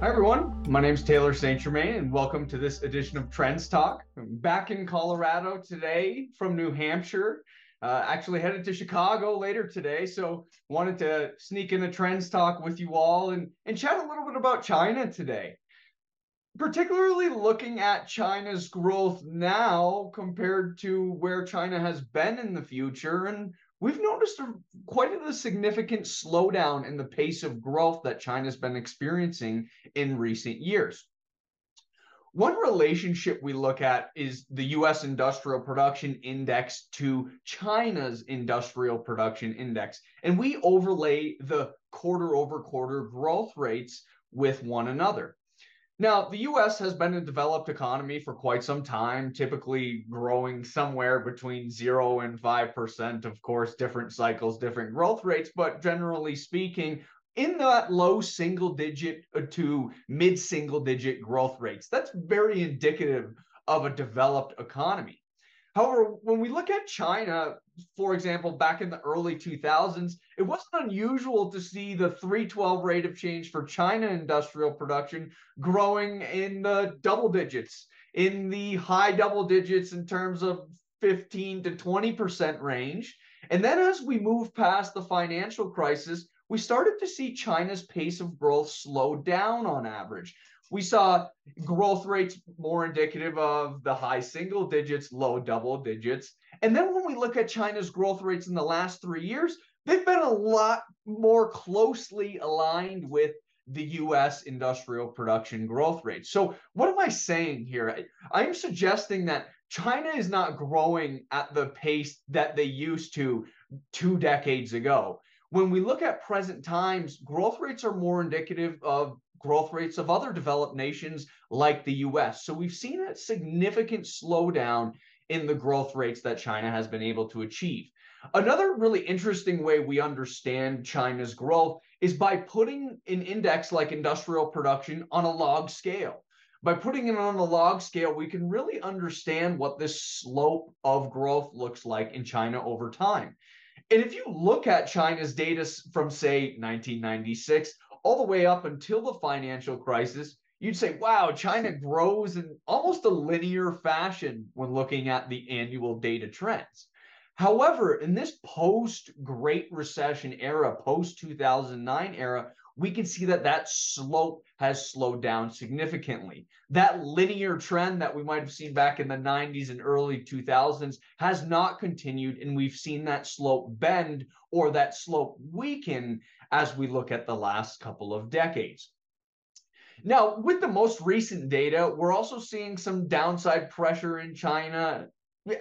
Hi, everyone. My name is Taylor St. Germain, and welcome to this edition of Trends Talk. I'm back in Colorado today from New Hampshire. Uh, actually headed to Chicago later today, so wanted to sneak in a Trends Talk with you all and, and chat a little bit about China today. Particularly looking at China's growth now compared to where China has been in the future and we've noticed a, quite a significant slowdown in the pace of growth that China's been experiencing in recent years. One relationship we look at is the US industrial production index to China's industrial production index. And we overlay the quarter over quarter growth rates with one another. Now, the US has been a developed economy for quite some time, typically growing somewhere between 0 and 5%. Of course, different cycles, different growth rates, but generally speaking, in that low single digit to mid single digit growth rates. That's very indicative of a developed economy. However, when we look at China, for example, back in the early 2000s, it wasn't unusual to see the 312 rate of change for China industrial production growing in the double digits, in the high double digits in terms of 15 to 20% range. And then as we move past the financial crisis, we started to see China's pace of growth slow down on average we saw growth rates more indicative of the high single digits, low double digits. And then when we look at China's growth rates in the last three years, they've been a lot more closely aligned with the US industrial production growth rate. So, what am I saying here? I'm suggesting that China is not growing at the pace that they used to two decades ago. When we look at present times, growth rates are more indicative of growth rates of other developed nations like the US. So we've seen a significant slowdown in the growth rates that China has been able to achieve. Another really interesting way we understand China's growth is by putting an index like industrial production on a log scale. By putting it on a log scale, we can really understand what this slope of growth looks like in China over time. And if you look at China's data from, say, 1996 all the way up until the financial crisis, you'd say, wow, China grows in almost a linear fashion when looking at the annual data trends. However, in this post Great Recession era, post 2009 era, we can see that that slope has slowed down significantly. That linear trend that we might have seen back in the 90s and early 2000s has not continued, and we've seen that slope bend or that slope weaken as we look at the last couple of decades. Now, with the most recent data, we're also seeing some downside pressure in China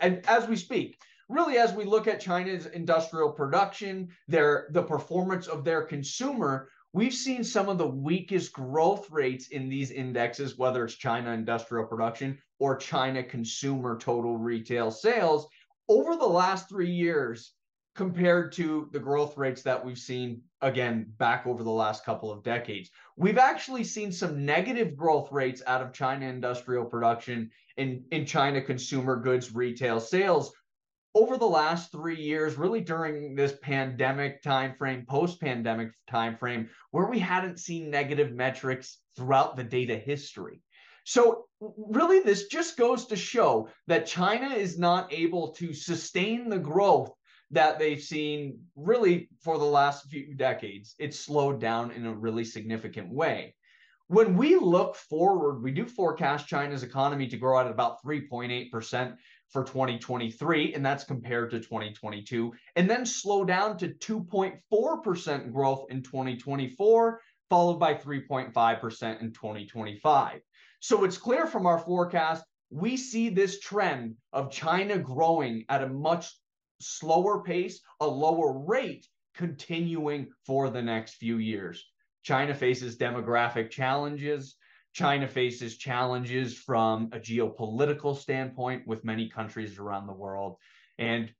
and as we speak. Really, as we look at China's industrial production, their the performance of their consumer, we've seen some of the weakest growth rates in these indexes, whether it's China industrial production or China consumer total retail sales over the last three years compared to the growth rates that we've seen again back over the last couple of decades. We've actually seen some negative growth rates out of China industrial production in, in China consumer goods retail sales over the last three years, really during this pandemic timeframe, post-pandemic timeframe, where we hadn't seen negative metrics throughout the data history. So really, this just goes to show that China is not able to sustain the growth that they've seen really for the last few decades. It's slowed down in a really significant way. When we look forward, we do forecast China's economy to grow at about 3.8% for 2023, and that's compared to 2022, and then slow down to 2.4% growth in 2024, followed by 3.5% in 2025. So it's clear from our forecast, we see this trend of China growing at a much slower pace, a lower rate continuing for the next few years. China faces demographic challenges. China faces challenges from a geopolitical standpoint with many countries around the world. And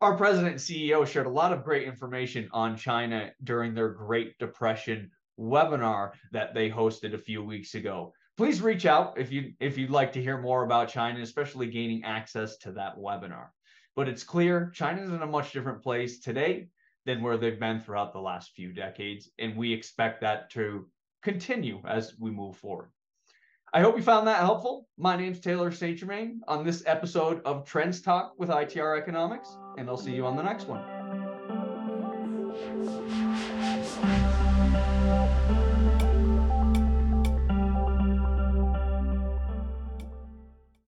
our president and CEO shared a lot of great information on China during their Great Depression webinar that they hosted a few weeks ago. Please reach out if you if you'd like to hear more about China, especially gaining access to that webinar. But it's clear China's in a much different place today than where they've been throughout the last few decades. And we expect that to continue as we move forward. I hope you found that helpful. My name's Taylor St. Germain on this episode of Trends Talk with ITR Economics, and I'll see you on the next one.